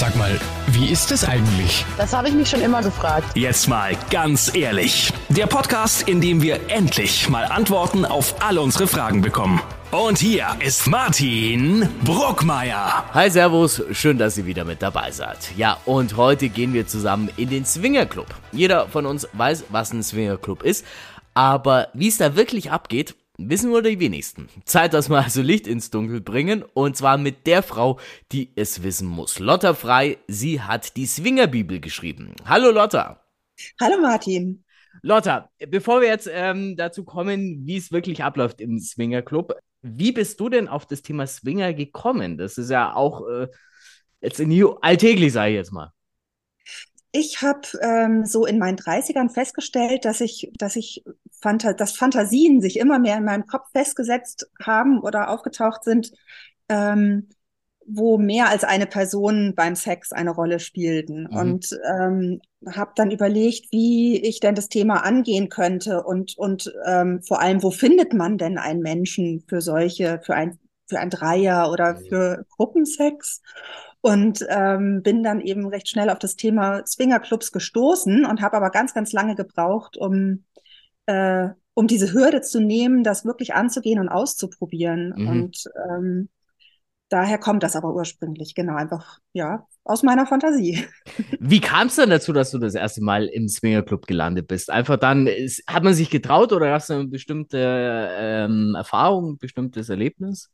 Sag mal, wie ist es eigentlich? Das habe ich mich schon immer gefragt. Jetzt mal ganz ehrlich. Der Podcast, in dem wir endlich mal Antworten auf alle unsere Fragen bekommen. Und hier ist Martin Bruckmeier. Hi, Servus, schön, dass ihr wieder mit dabei seid. Ja, und heute gehen wir zusammen in den Swingerclub. Jeder von uns weiß, was ein Swingerclub ist, aber wie es da wirklich abgeht, wissen nur die wenigsten. Zeit, dass wir also Licht ins Dunkel bringen und zwar mit der Frau, die es wissen muss. Lotta Frei, sie hat die Swingerbibel geschrieben. Hallo Lotta. Hallo Martin. Lotta, bevor wir jetzt ähm, dazu kommen, wie es wirklich abläuft im Swingerclub, wie bist du denn auf das Thema Swinger gekommen? Das ist ja auch äh, jetzt new, alltäglich, sage ich jetzt mal. Ich habe ähm, so in meinen 30ern festgestellt, dass ich, dass ich Phanta dass Fantasien sich immer mehr in meinem Kopf festgesetzt haben oder aufgetaucht sind, ähm, wo mehr als eine Person beim Sex eine Rolle spielten. Mhm. Und ähm, habe dann überlegt, wie ich denn das Thema angehen könnte und, und ähm, vor allem, wo findet man denn einen Menschen für solche, für ein, für ein Dreier oder mhm. für Gruppensex? Und ähm, bin dann eben recht schnell auf das Thema Swingerclubs gestoßen und habe aber ganz, ganz lange gebraucht, um äh, um diese Hürde zu nehmen, das wirklich anzugehen und auszuprobieren. Mhm. Und ähm, daher kommt das aber ursprünglich, genau, einfach, ja, aus meiner Fantasie. Wie kam es dann dazu, dass du das erste Mal im Swingerclub gelandet bist? Einfach dann, ist, hat man sich getraut oder hast du eine bestimmte ähm, Erfahrung, ein bestimmtes Erlebnis?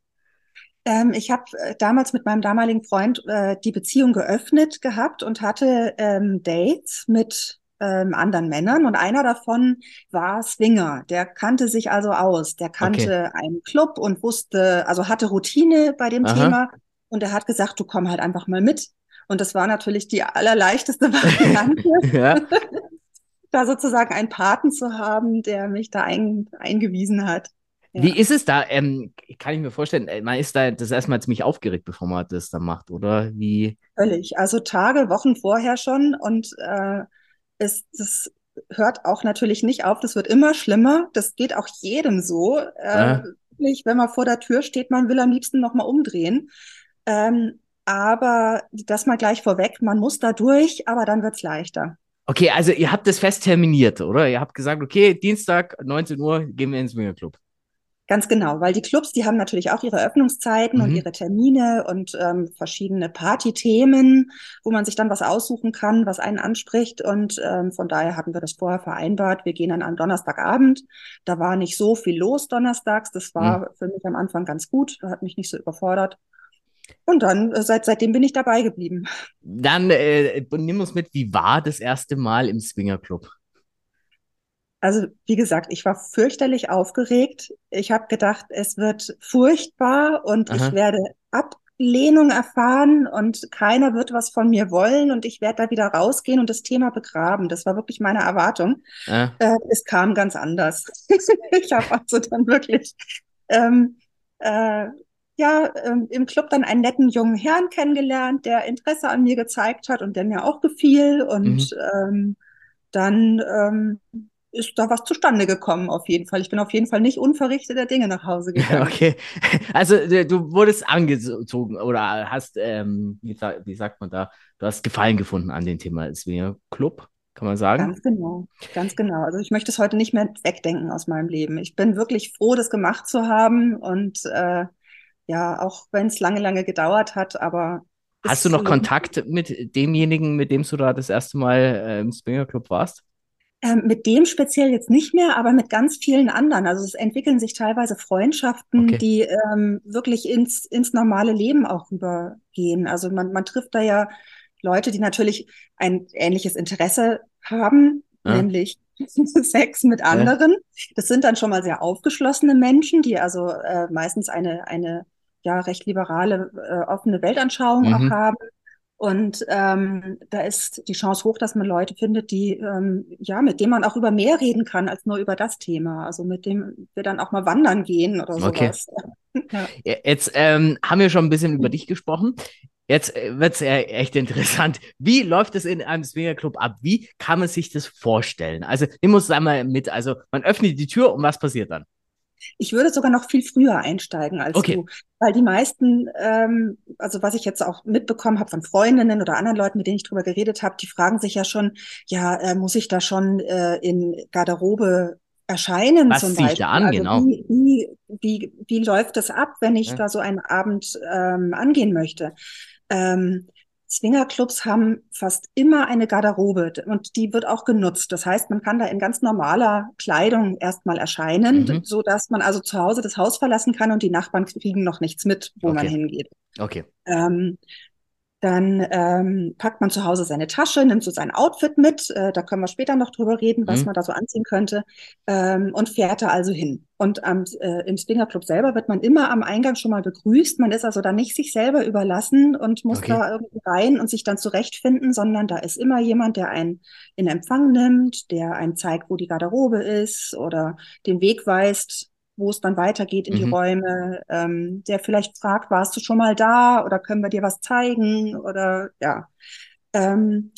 Ähm, ich habe äh, damals mit meinem damaligen Freund äh, die Beziehung geöffnet gehabt und hatte ähm, Dates mit ähm, anderen Männern und einer davon war Swinger. Der kannte sich also aus. Der kannte okay. einen Club und wusste, also hatte Routine bei dem Aha. Thema und er hat gesagt, du komm halt einfach mal mit. Und das war natürlich die allerleichteste Variante, da sozusagen einen Paten zu haben, der mich da ein, eingewiesen hat. Ja. Wie ist es da? Ähm, kann ich mir vorstellen, äh, man ist da das erstmal ziemlich aufgeregt, bevor man das dann macht, oder? Wie? Völlig. Also Tage, Wochen vorher schon und äh, es, das hört auch natürlich nicht auf, das wird immer schlimmer. Das geht auch jedem so. Äh, ja. wenn man vor der Tür steht, man will am liebsten nochmal umdrehen. Ähm, aber das mal gleich vorweg, man muss da durch, aber dann wird's leichter. Okay, also ihr habt das fest terminiert, oder? Ihr habt gesagt, okay, Dienstag, 19 Uhr, gehen wir ins Swingerclub. Ganz genau, weil die Clubs, die haben natürlich auch ihre Öffnungszeiten mhm. und ihre Termine und ähm, verschiedene Partythemen, wo man sich dann was aussuchen kann, was einen anspricht. Und ähm, von daher hatten wir das vorher vereinbart. Wir gehen dann am Donnerstagabend. Da war nicht so viel los donnerstags. Das war mhm. für mich am Anfang ganz gut. Da hat mich nicht so überfordert. Und dann, äh, seit, seitdem bin ich dabei geblieben. Dann äh, nimm uns mit, wie war das erste Mal im Swingerclub? Also wie gesagt, ich war fürchterlich aufgeregt. Ich habe gedacht, es wird furchtbar und Aha. ich werde Ablehnung erfahren und keiner wird was von mir wollen und ich werde da wieder rausgehen und das Thema begraben. Das war wirklich meine Erwartung. Äh. Es kam ganz anders. ich habe also dann wirklich ähm, äh, ja, ähm, im Club dann einen netten jungen Herrn kennengelernt, der Interesse an mir gezeigt hat und der mir auch gefiel. Und mhm. ähm, dann ähm, ist da was zustande gekommen, auf jeden Fall. Ich bin auf jeden Fall nicht unverrichteter Dinge nach Hause gegangen. Okay. Also du wurdest angezogen oder hast, ähm, wie, wie, sagt man da, du hast Gefallen gefunden an dem Thema. Wäre Club, kann man sagen? Ganz genau, ganz genau. Also ich möchte es heute nicht mehr wegdenken aus meinem Leben. Ich bin wirklich froh, das gemacht zu haben und äh, ja, auch wenn es lange, lange gedauert hat, aber Hast du noch Kontakt mit demjenigen, mit dem du da das erste Mal äh, im Springer Club warst? Ähm, mit dem speziell jetzt nicht mehr, aber mit ganz vielen anderen. Also es entwickeln sich teilweise Freundschaften, okay. die ähm, wirklich ins, ins normale Leben auch rübergehen. Also man, man trifft da ja Leute, die natürlich ein ähnliches Interesse haben, ja. nämlich Sex mit anderen. Ja. Das sind dann schon mal sehr aufgeschlossene Menschen, die also äh, meistens eine, eine ja recht liberale, äh, offene Weltanschauung mhm. auch haben. Und ähm, da ist die Chance hoch, dass man Leute findet, die ähm, ja, mit denen man auch über mehr reden kann als nur über das Thema. Also mit dem wir dann auch mal wandern gehen oder sowas. Okay. ja. Jetzt ähm, haben wir schon ein bisschen über dich gesprochen. Jetzt äh, wird es echt interessant. Wie läuft es in einem Swingerclub ab? Wie kann man sich das vorstellen? Also, ich muss einmal mit, also man öffnet die Tür und was passiert dann? Ich würde sogar noch viel früher einsteigen als Okay. du, weil die meisten, ähm, also was ich jetzt auch mitbekommen habe von Freundinnen oder anderen Leuten, mit denen ich drüber geredet habe, die fragen sich ja schon, ja, äh, muss ich da schon äh, in Garderobe erscheinen Was zum ziehe ich Beispiel? da an, also genau. Wie, wie, wie, wie läuft das ab, wenn ich Ja. da so einen Abend ähm, angehen möchte? Ähm, Swingerclubs haben fast immer eine Garderobe und die wird auch genutzt. Das heißt, man kann da in ganz normaler Kleidung erstmal erscheinen, Mhm. so dass man also zu Hause das Haus verlassen kann und die Nachbarn kriegen noch nichts mit, wo man Okay. hingeht. Okay. Ähm, dann ähm, packt man zu Hause seine Tasche, nimmt so sein Outfit mit, äh, da können wir später noch drüber reden, was Mhm. man da so anziehen könnte, ähm, und fährt da also hin. Und am, äh, im Swingerclub selber wird man immer am Eingang schon mal begrüßt. Man ist also da nicht sich selber überlassen und muss Okay. da irgendwie rein und sich dann zurechtfinden, sondern da ist immer jemand, der einen in Empfang nimmt, der einen zeigt, wo die Garderobe ist oder den Weg weist, wo es dann weitergeht in die Mhm. Räume, ähm, der vielleicht fragt, warst du schon mal da oder können wir dir was zeigen oder ja. Ähm,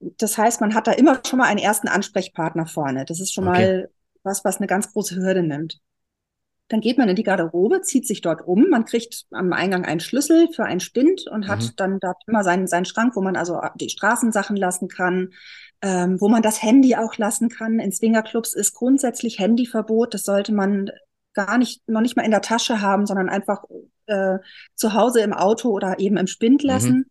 das heißt, man hat da immer schon mal einen ersten Ansprechpartner vorne. Das ist schon Okay. mal was, was eine ganz große Hürde nimmt. Dann geht man in die Garderobe, zieht sich dort um. Man kriegt am Eingang einen Schlüssel für einen Spind und hat Mhm. dann da immer seinen, seinen Schrank, wo man also die Straßensachen lassen kann, ähm, wo man das Handy auch lassen kann. In Swingerclubs ist grundsätzlich Handyverbot. Das sollte man gar nicht, noch nicht mal in der Tasche haben, sondern einfach äh, zu Hause im Auto oder eben im Spind Mhm. lassen.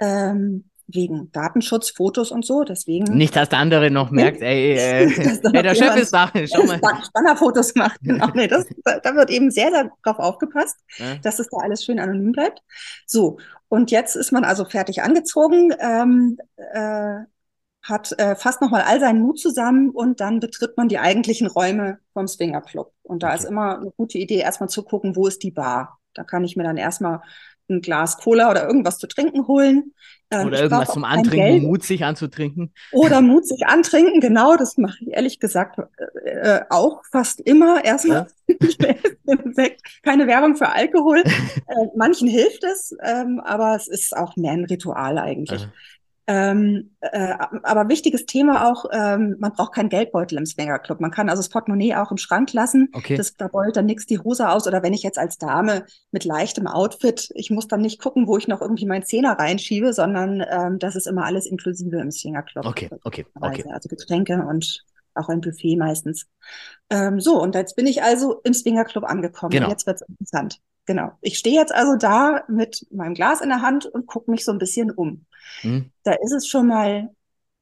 Ähm, wegen Datenschutz, Fotos und so. Deswegen Nicht, dass der andere noch merkt, ey, äh, ey der Chef ist da, schau mal. Span- Spannerfotos macht. Genau. Nee, das, da, da wird eben sehr, sehr drauf aufgepasst, Ja. dass es da alles schön anonym bleibt. So, und jetzt ist man also fertig angezogen, ähm, äh, hat äh, fast nochmal all seinen Mut zusammen und dann betritt man die eigentlichen Räume vom Swingerclub. Und da Okay. ist immer eine gute Idee, erstmal zu gucken, wo ist die Bar. Da kann ich mir dann erstmal ein Glas Cola oder irgendwas zu trinken holen. Ähm, Oder irgendwas zum Antrinken, um Mut sich anzutrinken. Oder Mut sich antrinken, genau, das mache ich ehrlich gesagt äh, äh, auch fast immer. Erstmal Sekt, keine Werbung für Alkohol. Äh, manchen hilft es, ähm, aber es ist auch mehr ein Ritual eigentlich. Aha. Ähm, äh, aber wichtiges Thema auch, ähm, man braucht keinen Geldbeutel im Swingerclub. Man kann also das Portemonnaie auch im Schrank lassen. Okay. Das, da beult dann nix die Hose aus. Oder wenn ich jetzt als Dame mit leichtem Outfit, ich muss dann nicht gucken, wo ich noch irgendwie meinen Zehner reinschiebe, sondern ähm, das ist immer alles inklusive im Swingerclub. Okay, okay, okay. Also Getränke und auch ein Buffet meistens. Ähm, so, und jetzt bin ich also im Swingerclub angekommen. Genau. Jetzt wird's interessant. Genau. Ich stehe jetzt also da mit meinem Glas in der Hand und gucke mich so ein bisschen um. Hm? Da ist es schon mal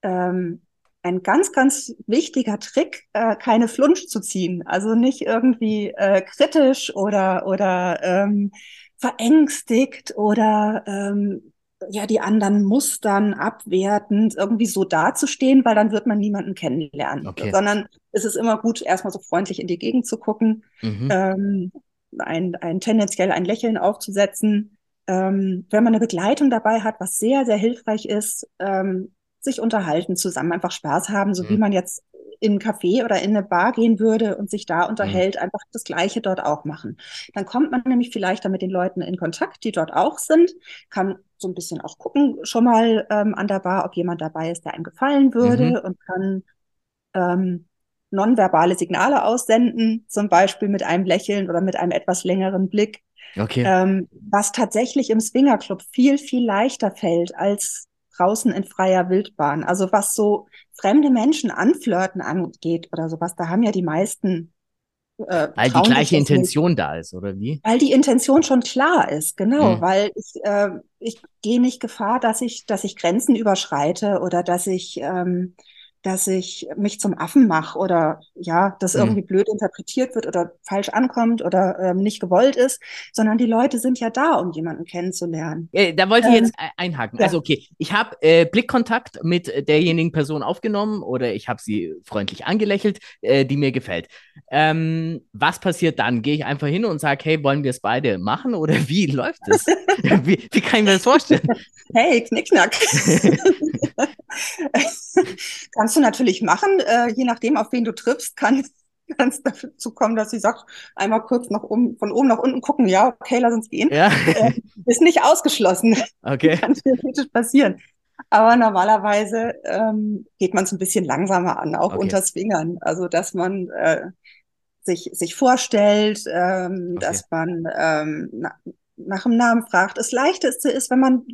ähm, ein ganz, ganz wichtiger Trick, äh, keine Flunsch zu ziehen. Also nicht irgendwie äh, kritisch oder, oder ähm, verängstigt oder ähm, ja, die anderen mustern, abwertend, irgendwie so dazustehen, weil dann wird man niemanden kennenlernen. Okay. Sondern es ist immer gut, erstmal so freundlich in die Gegend zu gucken, Mhm. ähm, ein, ein tendenziell ein Lächeln aufzusetzen. Ähm, wenn man eine Begleitung dabei hat, was sehr, sehr hilfreich ist, ähm, sich unterhalten zusammen, einfach Spaß haben, so Mhm. wie man jetzt in ein Café oder in eine Bar gehen würde und sich da unterhält, einfach das Gleiche dort auch machen. Dann kommt man nämlich vielleicht dann mit den Leuten in Kontakt, die dort auch sind, kann so ein bisschen auch gucken, schon mal ähm, an der Bar, ob jemand dabei ist, der einem gefallen würde Mhm. und kann ähm, nonverbale Signale aussenden, zum Beispiel mit einem Lächeln oder mit einem etwas längeren Blick, Okay. ähm, was tatsächlich im Swingerclub viel, viel leichter fällt als draußen in freier Wildbahn. Also was so fremde Menschen anflirten angeht oder sowas, da haben ja die meisten äh, Weil die gleiche das nicht. Intention da ist, oder wie? Weil die Intention schon klar ist, genau, Mhm. weil ich, äh, ich gehe nicht Gefahr, dass ich, dass ich Grenzen überschreite oder dass ich, ähm, dass ich mich zum Affen mache oder ja, das Mhm. irgendwie blöd interpretiert wird oder falsch ankommt oder ähm, nicht gewollt ist, sondern die Leute sind ja da, um jemanden kennenzulernen. Äh, da wollte ich Ähm, jetzt e- einhaken. ja. Also okay, ich habe äh, Blickkontakt mit derjenigen Person aufgenommen oder ich habe sie freundlich angelächelt, äh, die mir gefällt. Ähm, was passiert dann? Gehe ich einfach hin und sage, hey, wollen wir es beide machen oder wie läuft es? wie, wie kann ich mir das vorstellen? Hey, Knickknack. Kannst du natürlich machen, äh, je nachdem, auf wen du triffst, kann es dazu kommen, dass sie sagt, einmal kurz nach oben, von oben nach unten gucken, ja, okay, lass uns gehen. Ja, Äh, ist nicht ausgeschlossen, okay. kann theoretisch passieren. Aber normalerweise ähm, geht man es ein bisschen langsamer an, auch Okay. unter Swingern. Also, dass man äh, sich, sich vorstellt, ähm, okay. dass man ähm, na, nach dem Namen fragt. Das Leichteste ist, wenn man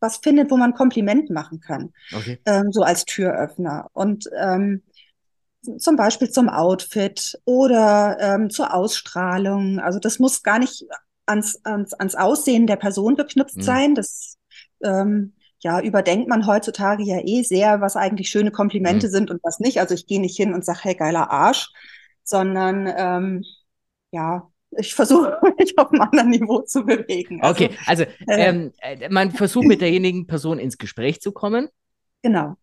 was findet, wo man Kompliment machen kann, okay. ähm, so als Türöffner. Und ähm, zum Beispiel zum Outfit oder ähm, zur Ausstrahlung. Also das muss gar nicht ans, ans, ans Aussehen der Person geknüpft mhm. sein. Das ähm, ja, überdenkt man heutzutage ja eh sehr, was eigentlich schöne Komplimente mhm. sind und was nicht. Also ich gehe nicht hin und sage, hey, geiler Arsch, sondern ähm, ja, ich versuche mich auf einem anderen Niveau zu bewegen. Also, okay, also äh, ähm, äh, man versucht mit derjenigen Person ins Gespräch zu kommen. Genau.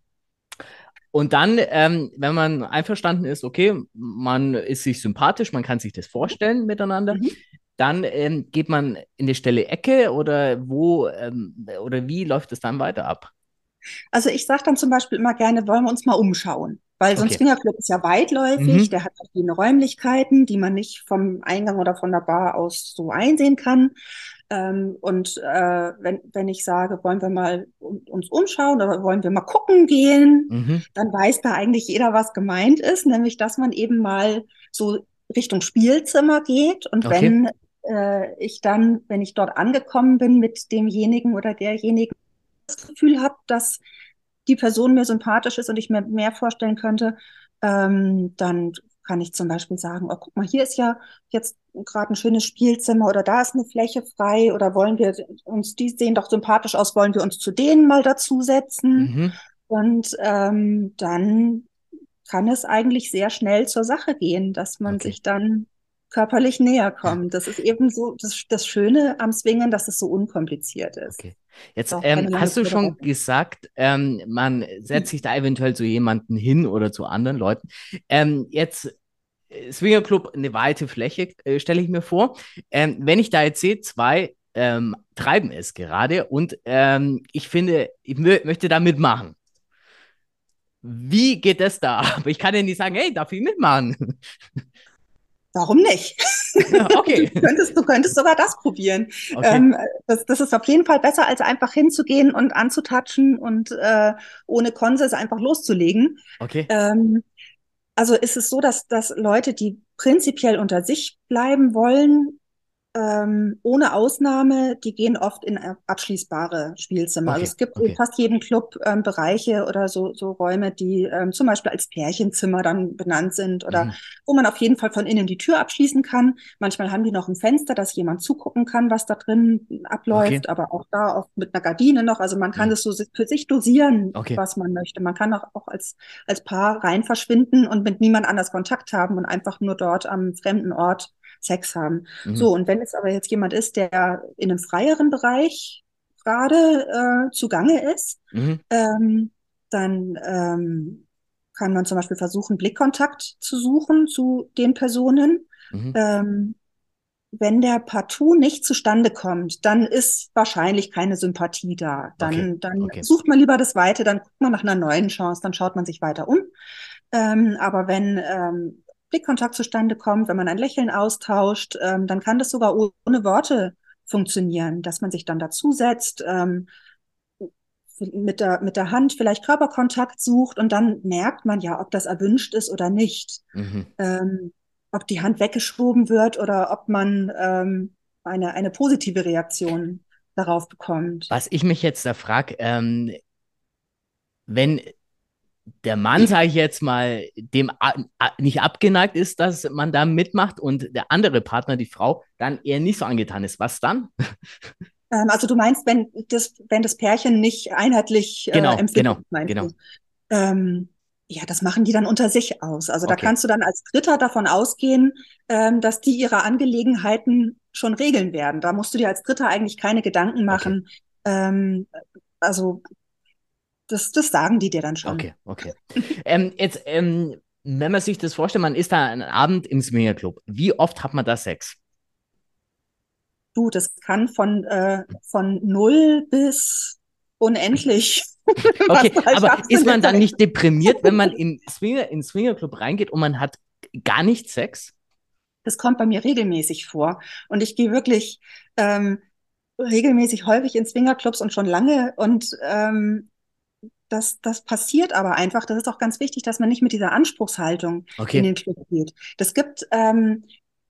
Und dann, ähm, wenn man einverstanden ist, okay, man ist sich sympathisch, man kann sich das vorstellen miteinander, mhm. dann ähm, geht man in die Stelle Ecke oder wo ähm, oder wie läuft es dann weiter ab? Also ich sage dann zum Beispiel immer gerne, wollen wir uns mal umschauen. Weil so ein okay. Swingerclub ist ja weitläufig, mhm. der hat verschiedene Räumlichkeiten, die man nicht vom Eingang oder von der Bar aus so einsehen kann. Ähm, und äh, wenn, wenn ich sage, wollen wir mal uns umschauen oder wollen wir mal gucken gehen, mhm. dann weiß da eigentlich jeder, was gemeint ist, nämlich dass man eben mal so Richtung Spielzimmer geht. Und okay. wenn äh, ich dann, wenn ich dort angekommen bin mit demjenigen oder derjenigen, das Gefühl habe, dass die Person mir sympathisch ist und ich mir mehr vorstellen könnte, ähm, dann kann ich zum Beispiel sagen, oh, guck mal, hier ist ja jetzt gerade ein schönes Spielzimmer oder da ist eine Fläche frei oder wollen wir uns, die sehen doch sympathisch aus, wollen wir uns zu denen mal dazusetzen? Mhm. Und ähm, dann kann es eigentlich sehr schnell zur Sache gehen, dass man okay. sich dann körperlich näher kommt. Das ist eben so das, das Schöne am Swingen, dass es so unkompliziert ist. Okay. Jetzt ähm, hast du schon gesagt, ähm, man setzt sich da eventuell zu jemanden hin oder zu anderen Leuten. Ähm, jetzt äh, Swinger Club, eine weite Fläche, äh, stelle ich mir vor. Ähm, wenn ich da jetzt sehe, zwei ähm, treiben es gerade und ähm, ich finde, ich möchte da mitmachen. Wie geht das da? Aber ich kann ja nicht sagen, hey, darf ich mitmachen? Warum nicht? Okay. du, könntest, du könntest sogar das probieren. Okay. Ähm, das, das ist auf jeden Fall besser, als einfach hinzugehen und anzutatschen und äh, ohne Konsens einfach loszulegen. Okay. Ähm, also ist es so, dass, dass Leute, die prinzipiell unter sich bleiben wollen, ähm, ohne Ausnahme, die gehen oft in abschließbare Spielzimmer. Also okay, also es gibt okay. in fast jedem Club ähm, Bereiche oder so, so Räume, die ähm, zum Beispiel als Pärchenzimmer dann benannt sind oder mhm. wo man auf jeden Fall von innen die Tür abschließen kann. Manchmal haben die noch ein Fenster, dass jemand zugucken kann, was da drin abläuft, okay. aber auch da oft mit einer Gardine noch. Also man kann mhm. das so für sich dosieren, was man möchte. Man kann auch, auch als, als Paar rein verschwinden und mit niemand anders Kontakt haben und einfach nur dort am fremden Ort Sex haben. Mhm. So, und wenn es aber jetzt jemand ist, der in einem freieren Bereich gerade äh, zugange ist, mhm. ähm, dann ähm, kann man zum Beispiel versuchen, Blickkontakt zu suchen zu den Personen. Mhm. Ähm, wenn der partout nicht zustande kommt, dann ist wahrscheinlich keine Sympathie da. Dann, okay. dann okay. sucht man lieber das Weite, dann guckt man nach einer neuen Chance, dann schaut man sich weiter um. Ähm, aber wenn ähm, Blickkontakt zustande kommt, wenn man ein Lächeln austauscht, ähm, dann kann das sogar ohne Worte funktionieren, dass man sich dann dazusetzt, ähm, mit der, mit der Hand vielleicht Körperkontakt sucht und dann merkt man ja, ob das erwünscht ist oder nicht. Mhm. Ähm, ob die Hand weggeschoben wird oder ob man ähm, eine, eine positive Reaktion darauf bekommt. Was ich mich jetzt da frage, ähm, wenn der Mann, sage ich jetzt mal, dem nicht abgeneigt ist, dass man da mitmacht und der andere Partner, die Frau, dann eher nicht so angetan ist. Was dann? Ähm, also du meinst, wenn das, wenn das Pärchen nicht einheitlich äh, genau, äh, empfindet, genau, genau. Ähm, ja, das machen die dann unter sich aus. Also okay. da kannst du dann als Dritter davon ausgehen, ähm, dass die ihre Angelegenheiten schon regeln werden. Da musst du dir als Dritter eigentlich keine Gedanken machen. Okay. Ähm, also das, das sagen die dir dann schon. Okay, okay. ähm, jetzt, ähm, wenn man sich das vorstellt, man ist da einen Abend im Swingerclub. Wie oft hat man da Sex? Du, das kann von, äh, von null bis unendlich. okay, aber ist man dann nicht deprimiert, wenn man in Swinger, in Swingerclub reingeht und man hat gar nicht Sex? Das kommt bei mir regelmäßig vor. Und ich gehe wirklich ähm, regelmäßig häufig in Swingerclubs und schon lange. Und ähm, das, das passiert aber einfach. Das ist auch ganz wichtig, dass man nicht mit dieser Anspruchshaltung Okay. in den Club geht. Das gibt ähm,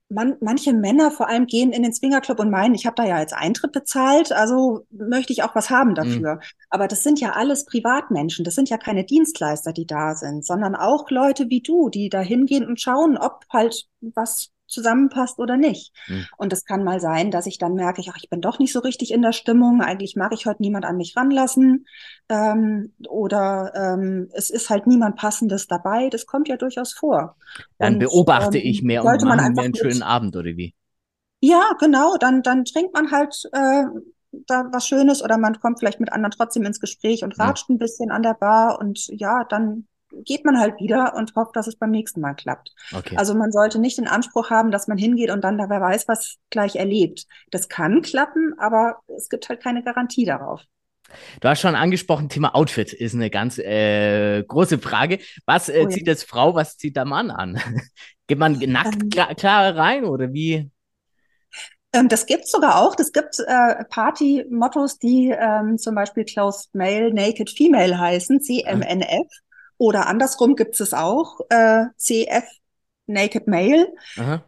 man, manche Männer vor allem gehen in den Swingerclub und meinen, ich habe da ja jetzt Eintritt bezahlt, also möchte ich auch was haben dafür. Aber das sind ja alles Privatmenschen, das sind ja keine Dienstleister, die da sind, sondern auch Leute wie du, die da hingehen und schauen, ob halt was zusammenpasst oder nicht. Mhm. Und es kann mal sein, dass ich dann merke, ich, ach, ich bin doch nicht so richtig in der Stimmung, eigentlich mag ich heute niemand an mich ranlassen ähm, oder ähm, es ist halt niemand Passendes dabei. Das kommt ja durchaus vor. Dann Und, beobachte ähm, ich mehr und mache mir einen schönen Abend, oder wie? Ja, genau, dann, dann trinkt man halt äh, da was Schönes oder man kommt vielleicht mit anderen trotzdem ins Gespräch und Ja. ratscht ein bisschen an der Bar und ja, dann geht man halt wieder und hofft, dass es beim nächsten Mal klappt. Okay. Also man sollte nicht den Anspruch haben, dass man hingeht und dann da wer weiß was gleich erlebt. Das kann klappen, aber es gibt halt keine Garantie darauf. Du hast schon angesprochen, Thema Outfit ist eine ganz äh, große Frage. Was äh, Oh ja. zieht jetzt Frau, was zieht der Mann an? Geht man nackt Ähm. klar, klar rein oder wie? Ähm, das gibt's sogar auch. Das gibt äh, Party-Mottos, die ähm, zum Beispiel Closed Male, Naked Female heißen, CMNF. Oder andersrum gibt's es auch, äh, CF, Naked Male,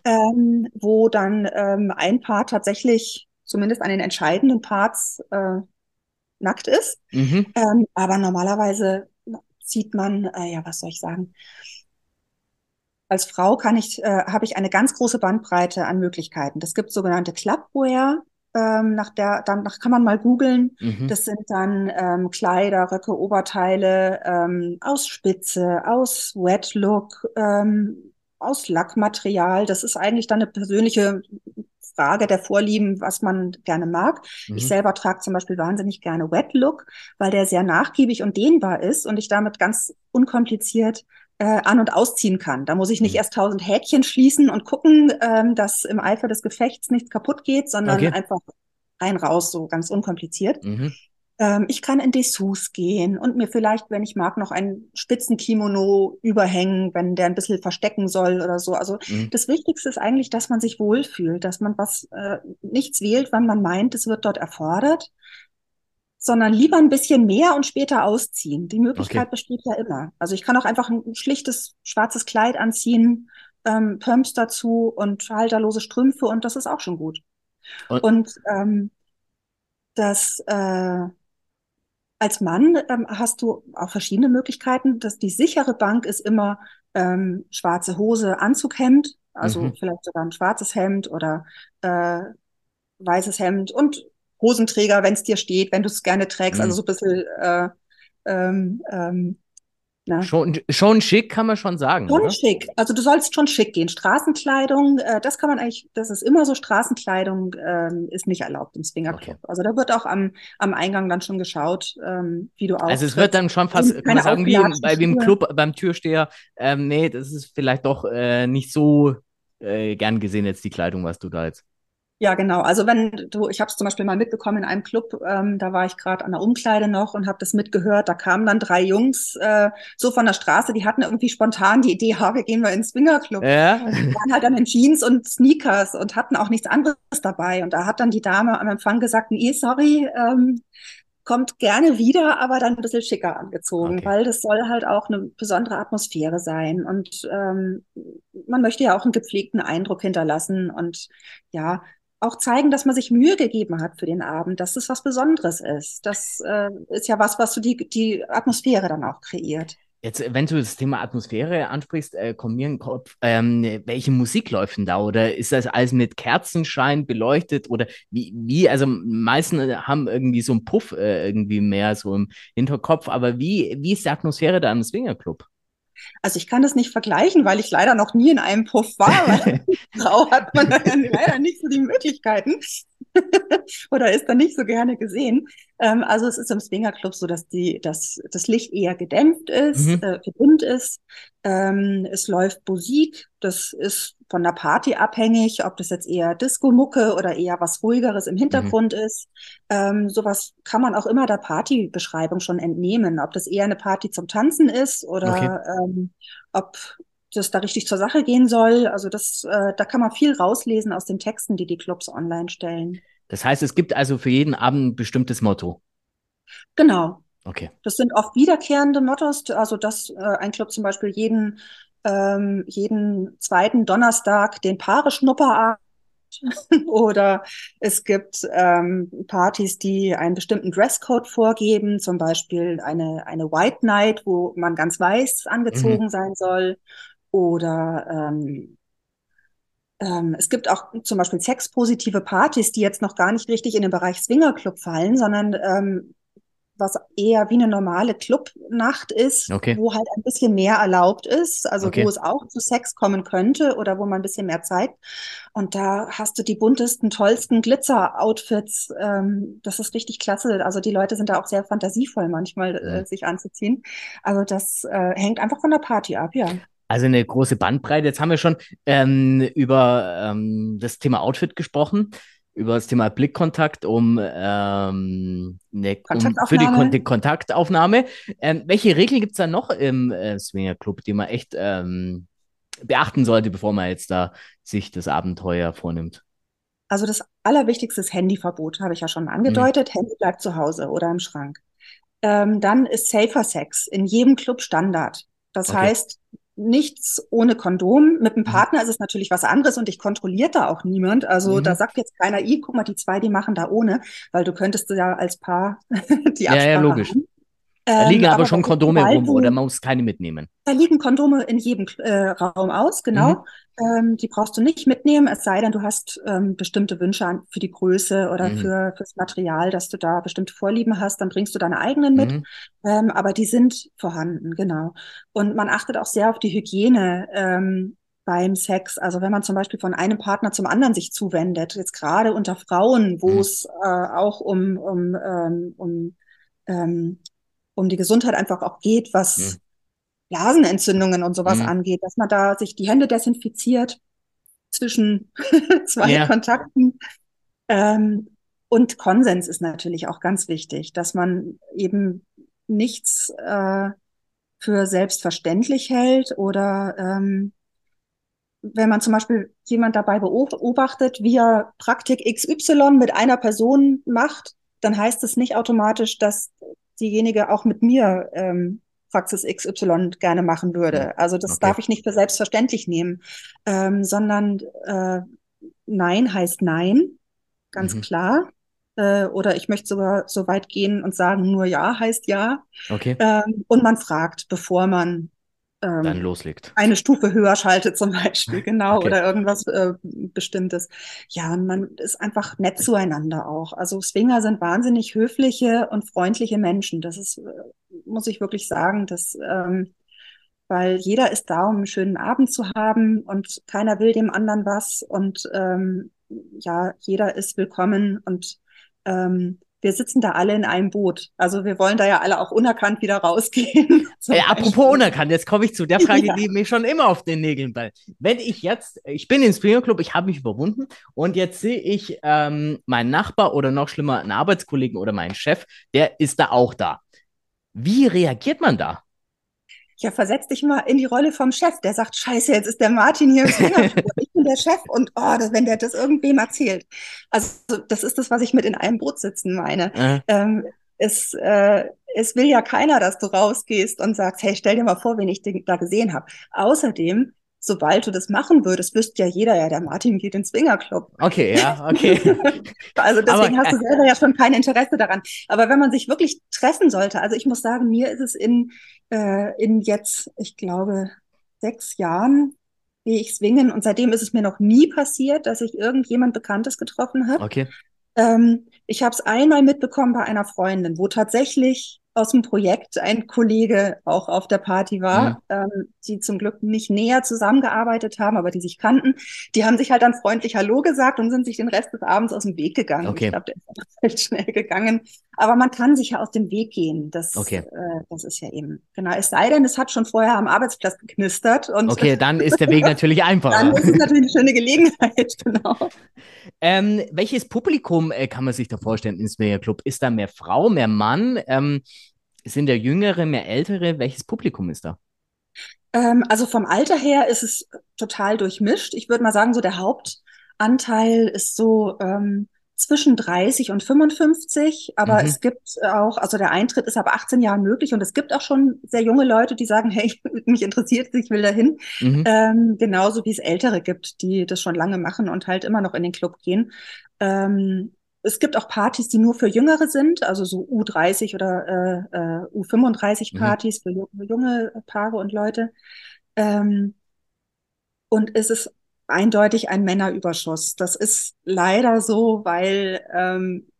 ähm, wo dann ähm, ein Part tatsächlich, zumindest an den entscheidenden Parts, äh, nackt ist. Mhm. Ähm, aber normalerweise sieht man, äh, ja, was soll ich sagen? Als Frau kann ich, äh, habe ich eine ganz große Bandbreite an Möglichkeiten. Das gibt sogenannte Clubwear. Ähm, nach der, dann nach, kann man mal googeln. Mhm. Das sind dann ähm, Kleider, Röcke, Oberteile ähm, aus Spitze, aus Wet Look, ähm, aus Lackmaterial. Das ist eigentlich dann eine persönliche Frage der Vorlieben, was man gerne mag. Mhm. Ich selber trage zum Beispiel wahnsinnig gerne Wet Look, weil der sehr nachgiebig und dehnbar ist und ich damit ganz unkompliziert äh, an- und ausziehen kann. Da muss ich nicht Mhm. erst tausend Häkchen schließen und gucken, ähm, dass im Eifer des Gefechts nichts kaputt geht, sondern Okay. einfach rein raus, so ganz unkompliziert. Mhm. Ähm, ich kann in Dessous gehen und mir vielleicht, wenn ich mag, noch ein Spitzenkimono überhängen, wenn der ein bisschen verstecken soll oder so. Also Mhm. das Wichtigste ist eigentlich, dass man sich wohlfühlt, dass man was äh, nichts wählt, wann man meint, es wird dort erfordert, sondern lieber ein bisschen mehr und später ausziehen. Die Möglichkeit Okay. besteht ja immer. Also ich kann auch einfach ein schlichtes schwarzes Kleid anziehen, ähm, Pumps dazu und halterlose Strümpfe und das ist auch schon gut. Und- Und ähm, das äh, als Mann ähm, hast du auch verschiedene Möglichkeiten. Dass die sichere Bank ist immer ähm, schwarze Hose, Anzughemd, also Mhm. vielleicht sogar ein schwarzes Hemd oder äh, weißes Hemd und Hosenträger, wenn es dir steht, wenn du es gerne trägst, Mhm. also so ein bisschen äh, ähm, ähm, na, Schon, schon schick, kann man schon sagen, Schon oder? schick. Also du sollst schon schick gehen. Straßenkleidung, äh, das kann man eigentlich, das ist immer so, Straßenkleidung ähm, ist nicht erlaubt im Swingerclub. Also da wird auch am, am Eingang dann schon geschaut, ähm, wie du Also es wird dann schon fast, kann man sagen, wie, im- bei, im. Club beim Türsteher, ähm, nee, das ist vielleicht doch äh, nicht so äh, gern gesehen jetzt die Kleidung, was du da jetzt. Ja, genau. Also wenn du, ich habe es zum Beispiel mal mitbekommen in einem Club, ähm, da war ich gerade an der Umkleide noch und habe das mitgehört. Da kamen dann drei Jungs äh, so von der Straße, die hatten irgendwie spontan die Idee, ha, wir gehen mal ins Swingerclub. Ja? Die waren halt dann in Jeans und Sneakers und hatten auch nichts anderes dabei. Und da hat dann die Dame am Empfang gesagt, nee, sorry, ähm, kommt gerne wieder, aber dann ein bisschen schicker angezogen, Okay. weil das soll halt auch eine besondere Atmosphäre sein. Und ähm, man möchte ja auch einen gepflegten Eindruck hinterlassen und ja, auch zeigen, dass man sich Mühe gegeben hat für den Abend, dass das was Besonderes ist. Das äh, ist ja was, was so die, die Atmosphäre dann auch kreiert. Jetzt, wenn du das Thema Atmosphäre ansprichst, äh, kommt mir in den Kopf, ähm, welche Musik läuft denn da? Oder ist das alles mit Kerzenschein beleuchtet? Oder wie, wie, also meisten äh, haben irgendwie so einen Puff äh, irgendwie mehr so im Hinterkopf, aber wie, wie ist die Atmosphäre da im Swingerclub? Also ich kann das nicht vergleichen, weil ich leider noch nie in einem Puff war. Frau hat man leider nicht so die Möglichkeiten oder ist da nicht so gerne gesehen. Ähm, also es ist im Swingerclub so, dass die, dass das Licht eher gedämpft ist, Mhm. äh, gedimmt ist. Ähm, es läuft Musik. Das ist von der Party abhängig, ob das jetzt eher Disco-Mucke oder eher was ruhigeres im Hintergrund ist. Ähm, sowas kann man auch immer der Partybeschreibung schon entnehmen, ob das eher eine Party zum Tanzen ist oder ähm, ob das da richtig zur Sache gehen soll. Also das, äh, da kann man viel rauslesen aus den Texten, die die Clubs online stellen. Das heißt, es gibt also für jeden Abend ein bestimmtes Motto. Genau. Okay. Das sind oft wiederkehrende Mottos, also dass äh, ein Club zum Beispiel jeden, ähm, jeden zweiten Donnerstag den Paare-Schnupperabend oder es gibt ähm, Partys, die einen bestimmten Dresscode vorgeben, zum Beispiel eine, eine White Night, wo man ganz weiß angezogen Mhm. sein soll. Oder ähm, ähm, es gibt auch zum Beispiel sexpositive Partys, die jetzt noch gar nicht richtig in den Bereich Swingerclub fallen, sondern ähm, was eher wie eine normale Clubnacht ist, Okay. wo halt ein bisschen mehr erlaubt ist, also Okay. wo es auch zu Sex kommen könnte oder wo man ein bisschen mehr zeigt. Und da hast du die buntesten, tollsten Glitzer-Outfits. Ähm, das ist richtig klasse. Also die Leute sind da auch sehr fantasievoll manchmal, äh, Mhm. sich anzuziehen. Also das äh, hängt einfach von der Party ab, ja. Also eine große Bandbreite. Jetzt haben wir schon ähm, über ähm, das Thema Outfit gesprochen, über das Thema Blickkontakt, um, ähm, eine, um für die, Kontaktaufnahme. Kon Kontaktaufnahme. Ähm, welche Regeln gibt es da noch im äh, Swingerclub, die man echt ähm, beachten sollte, bevor man jetzt da sich das Abenteuer vornimmt? Also das Allerwichtigste ist Handyverbot, habe ich ja schon angedeutet. Handy bleibt zu Hause oder im Schrank. Ähm, dann ist Safer Sex in jedem Club Standard. Das Okay. heißt, nichts ohne Kondom. Mit einem Partner ist es natürlich was anderes und ich kontrolliert da auch niemand. Also Mhm. da sagt jetzt keiner, i, guck mal, die zwei, die machen da ohne, weil du könntest ja als Paar die Ja, ja, Absprache logisch. haben. Da Ähm, liegen aber, aber schon Kondome rum du- oder man muss keine mitnehmen. Da liegen Kondome in jedem äh, Raum aus, genau. Ähm, die brauchst du nicht mitnehmen, es sei denn, du hast ähm, bestimmte Wünsche an, für die Größe oder Mhm. für fürs Material, dass du da bestimmte Vorlieben hast, dann bringst du deine eigenen mit. Mhm. Ähm, aber die sind vorhanden, genau. Und man achtet auch sehr auf die Hygiene ähm, beim Sex. Also wenn man zum Beispiel von einem Partner zum anderen sich zuwendet, jetzt gerade unter Frauen, wo Mhm. es äh, auch um, um, ähm, um, ähm, um die Gesundheit einfach auch geht, was Mhm. Blasenentzündungen und sowas Mhm. angeht, dass man da sich die Hände desinfiziert zwischen zwei Ja. Kontakten. Ähm, und Konsens ist natürlich auch ganz wichtig, dass man eben nichts äh, für selbstverständlich hält oder ähm, wenn man zum Beispiel jemand dabei beobachtet, wie er Praktik XY mit einer Person macht, dann heißt es nicht automatisch, dass diejenige auch mit mir ähm, Praxis XY gerne machen würde. Also das Okay. darf ich nicht für selbstverständlich nehmen, ähm, sondern äh, Nein heißt Nein, ganz Mhm. klar. Äh, oder ich möchte sogar so weit gehen und sagen, nur Ja heißt Ja. Okay, Ähm, und man fragt, bevor man ähm, dann loslegt. eine Stufe höher schaltet zum Beispiel, genau, Okay. oder irgendwas äh, Bestimmtes. Ja, und man ist einfach nett zueinander auch. Also Swinger sind wahnsinnig höfliche und freundliche Menschen. Das ist, äh, muss ich wirklich sagen, dass, ähm, weil jeder ist da, um einen schönen Abend zu haben und keiner will dem anderen was und ähm, ja, jeder ist willkommen und ähm, wir sitzen da alle in einem Boot. Also wir wollen da ja alle auch unerkannt wieder rausgehen. Äh, apropos unerkannt, jetzt komme ich zu der Frage, Ja. die mir schon immer auf den Nägeln brennt. Wenn ich jetzt, ich bin im Springer Club, ich habe mich überwunden und jetzt sehe ich ähm, meinen Nachbar oder noch schlimmer einen Arbeitskollegen oder meinen Chef, der ist da auch da. Wie reagiert man da? Ja, versetz dich mal in die Rolle vom Chef, der sagt, scheiße, jetzt ist der Martin hier im ich bin der Chef und oh, das, wenn der das irgendwem erzählt. Also das ist das, was ich mit in einem Boot sitzen meine. Äh, Ähm, es, äh, es will ja keiner, dass du rausgehst und sagst, hey, stell dir mal vor, wen ich da gesehen habe. Außerdem, sobald du das machen würdest, wüsste ja jeder, ja, der Martin geht in den Swingerclub. okay, ja, okay. Also deswegen Aber, hast du selber ja schon kein Interesse daran. Aber wenn man sich wirklich treffen sollte, also ich muss sagen, mir ist es in, äh, in jetzt, ich glaube, sechs Jahren, gehe ich swingen und seitdem ist es mir noch nie passiert, dass ich irgendjemand Bekanntes getroffen habe. Okay. Ähm, ich habe es einmal mitbekommen bei einer Freundin, wo tatsächlich aus dem Projekt ein Kollege auch auf der Party war, ähm, die zum Glück nicht näher zusammengearbeitet haben, aber die sich kannten. Die haben sich halt dann freundlich Hallo gesagt und sind sich den Rest des Abends aus dem Weg gegangen. Okay. Ich glaube, der ist dann recht schnell gegangen. Aber man kann sich ja aus dem Weg gehen. Das, Okay. äh, das ist ja eben, genau. Es sei denn, es hat schon vorher am Arbeitsplatz geknistert und Okay, dann ist der Weg natürlich dann einfacher. ist es natürlich eine schöne Gelegenheit, genau. Ähm, welches Publikum äh, kann man sich da vorstellen im Swinger Club? Ist da mehr Frau, mehr Mann? Ähm, sind da Jüngere, mehr Ältere? Welches Publikum ist da? Ähm, also vom Alter her ist es total durchmischt. Ich würde mal sagen, so der Hauptanteil ist so ähm, zwischen 30 und 55, aber mhm. es gibt auch, also der Eintritt ist ab 18 Jahren möglich und es gibt auch schon sehr junge Leute, die sagen, hey, mich interessiert es, ich will dahin. Mhm. Ähm, genauso wie es Ältere gibt, die das schon lange machen und halt immer noch in den Club gehen. Ähm, es gibt auch Partys, die nur für Jüngere sind, also so U30 oder äh, äh, U35 Partys mhm. für junge Paare und Leute. Ähm, und es ist eindeutig ein Männerüberschuss. Das ist leider so, weil ähm,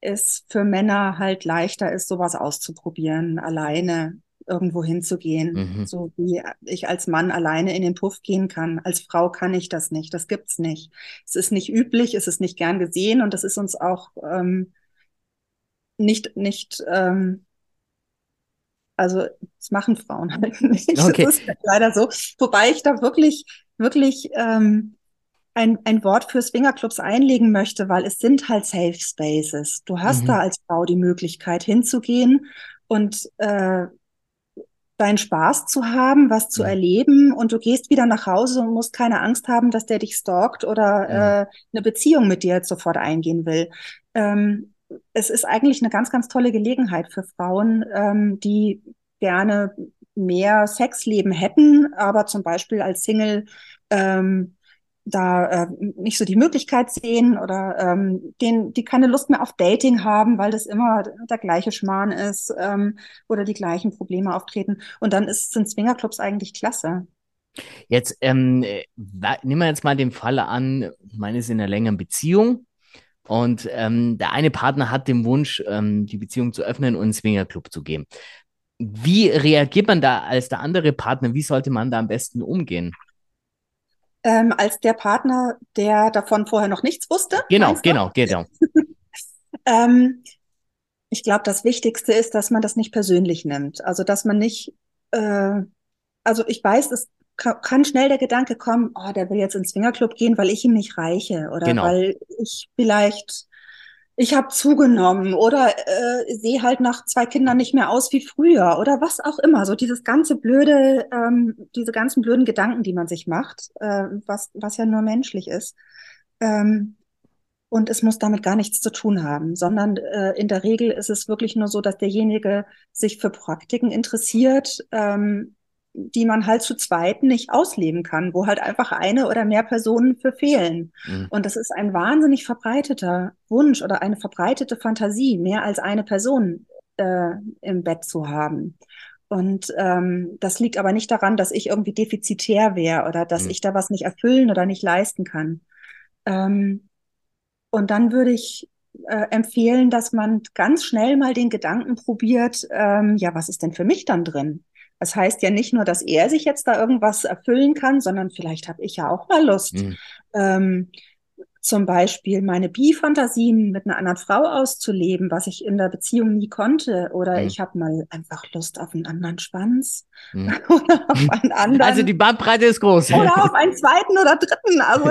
es für Männer halt leichter ist, sowas auszuprobieren, alleine irgendwo hinzugehen. Mhm. So wie ich als Mann alleine in den Puff gehen kann. Als Frau kann ich das nicht. Das gibt's nicht. Es ist nicht üblich, es ist nicht gern gesehen und das ist uns auch ähm, nicht, nicht, ähm, also das machen Frauen halt nicht. Okay. Das ist halt leider so. Wobei ich da wirklich wirklich ähm, ein, ein Wort für Swingerclubs einlegen möchte, weil es sind halt Safe Spaces. Du hast mhm. da als Frau die Möglichkeit hinzugehen und äh, deinen Spaß zu haben, was zu ja. erleben und du gehst wieder nach Hause und musst keine Angst haben, dass der dich stalkt oder ja. äh, eine Beziehung mit dir jetzt sofort eingehen will. Ähm, es ist eigentlich eine ganz, ganz tolle Gelegenheit für Frauen, ähm, die gerne mehr Sexleben hätten, aber zum Beispiel als Single ähm, da äh, nicht so die Möglichkeit sehen oder ähm, den, die keine Lust mehr auf Dating haben, weil das immer der gleiche Schmarrn ist ähm, oder die gleichen Probleme auftreten. Und dann ist, sind Swingerclubs eigentlich klasse. Jetzt ähm, nehmen wir jetzt mal den Fall an, man ist in einer längeren Beziehung und ähm, der eine Partner hat den Wunsch, ähm, die Beziehung zu öffnen und einen Swingerclub zu gehen. Wie reagiert man da als der andere Partner? Wie sollte man da am besten umgehen? Ähm, als der Partner, der davon vorher noch nichts wusste. Genau, genau, genau. ähm, ich glaube, das Wichtigste ist, dass man das nicht persönlich nimmt. Also, dass man nicht, äh, also ich weiß, es kann schnell der Gedanke kommen, oh, der will jetzt ins Swingerclub gehen, weil ich ihm nicht reiche oder genau. weil ich vielleicht ich habe zugenommen oder äh, sehe halt nach zwei Kindern nicht mehr aus wie früher oder was auch immer. So dieses ganze blöde, ähm, diese ganzen blöden Gedanken, die man sich macht, äh, was, was ja nur menschlich ist. Ähm, und es muss damit gar nichts zu tun haben, sondern äh, in der Regel ist es wirklich nur so, dass derjenige sich für Praktiken interessiert, ähm, die man halt zu zweit nicht ausleben kann, wo halt einfach eine oder mehr Personen für fehlen. Mhm. Und das ist ein wahnsinnig verbreiteter Wunsch oder eine verbreitete Fantasie, mehr als eine Person äh, im Bett zu haben. Und ähm, das liegt aber nicht daran, dass ich irgendwie defizitär wäre oder dass mhm. ich da was nicht erfüllen oder nicht leisten kann. Ähm, und dann würde ich äh, empfehlen, dass man ganz schnell mal den Gedanken probiert, ähm, ja, was ist denn für mich dann drin? Das heißt ja nicht nur, dass er sich jetzt da irgendwas erfüllen kann, sondern vielleicht habe ich ja auch mal Lust, mhm. ähm, zum Beispiel meine Bi-Fantasien mit einer anderen Frau auszuleben, was ich in der Beziehung nie konnte. Oder mhm. ich habe mal einfach Lust auf einen anderen Schwanz. Mhm. oder auf einen anderen. Also die Bandbreite ist groß. Oder auf einen zweiten oder dritten. Also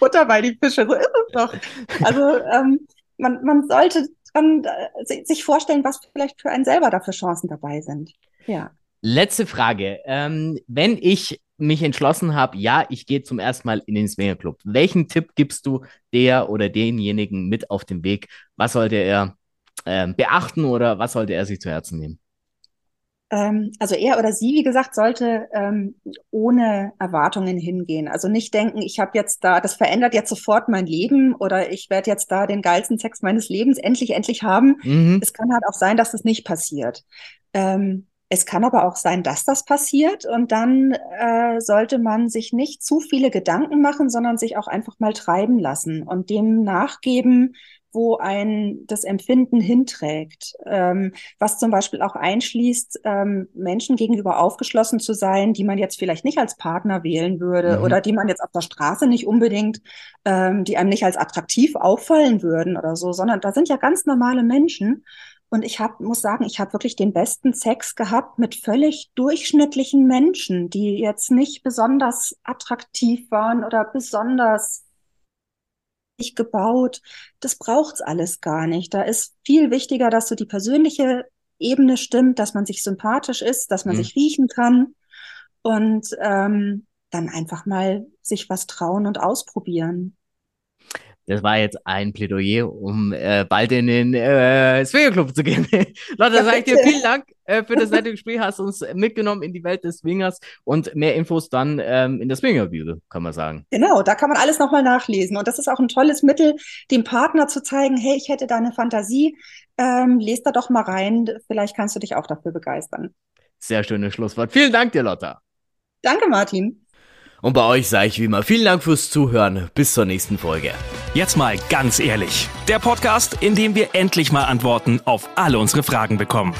Butter bei die Fische, so ist es doch. Also ähm, man, man sollte dann, äh, sich vorstellen, was vielleicht für einen selber da für Chancen dabei sind. Ja. Letzte Frage. Ähm, wenn ich mich entschlossen habe, ja, ich gehe zum ersten Mal in den Swingerclub, welchen Tipp gibst du der oder denjenigen mit auf den Weg? Was sollte er ähm, beachten oder was sollte er sich zu Herzen nehmen? Ähm, also er oder sie, wie gesagt, sollte ähm, ohne Erwartungen hingehen. Also nicht denken, ich habe jetzt da, das verändert jetzt sofort mein Leben oder ich werde jetzt da den geilsten Sex meines Lebens endlich, endlich haben. Mhm. Es kann halt auch sein, dass das nicht passiert. Ähm, es kann aber auch sein, dass das passiert und dann äh, sollte man sich nicht zu viele Gedanken machen, sondern sich auch einfach mal treiben lassen und dem nachgeben, wo ein das Empfinden hinträgt, ähm, was zum Beispiel auch einschließt, ähm, Menschen gegenüber aufgeschlossen zu sein, die man jetzt vielleicht nicht als Partner wählen würde mhm. oder die man jetzt auf der Straße nicht unbedingt, ähm, die einem nicht als attraktiv auffallen würden oder so, sondern da sind ja ganz normale Menschen und ich hab, muss sagen, ich habe wirklich den besten Sex gehabt mit völlig durchschnittlichen Menschen, die jetzt nicht besonders attraktiv waren oder besonders gebaut. Das braucht's alles gar nicht. Da ist viel wichtiger, dass so die persönliche Ebene stimmt, dass man sich sympathisch ist, dass man mhm. sich riechen kann und ähm, dann einfach mal sich was trauen und ausprobieren. Das war jetzt ein Plädoyer, um äh, bald in den äh, Swingerclub zu gehen. Lotte, sage ich dir vielen Dank äh, für das nette Gespräch. Hast uns mitgenommen in die Welt des Swingers und mehr Infos dann ähm, in der Swingerbühne, kann man sagen. Genau, da kann man alles nochmal nachlesen. Und das ist auch ein tolles Mittel, dem Partner zu zeigen, hey, ich hätte da eine Fantasie, ähm, lest da doch mal rein. Vielleicht kannst du dich auch dafür begeistern. Sehr schönes Schlusswort. Vielen Dank dir, Lotta. Danke, Martin. Und bei euch sage ich wie immer vielen Dank fürs Zuhören. Bis zur nächsten Folge. Jetzt mal ganz ehrlich. Der Podcast, in dem wir endlich mal Antworten auf alle unsere Fragen bekommen.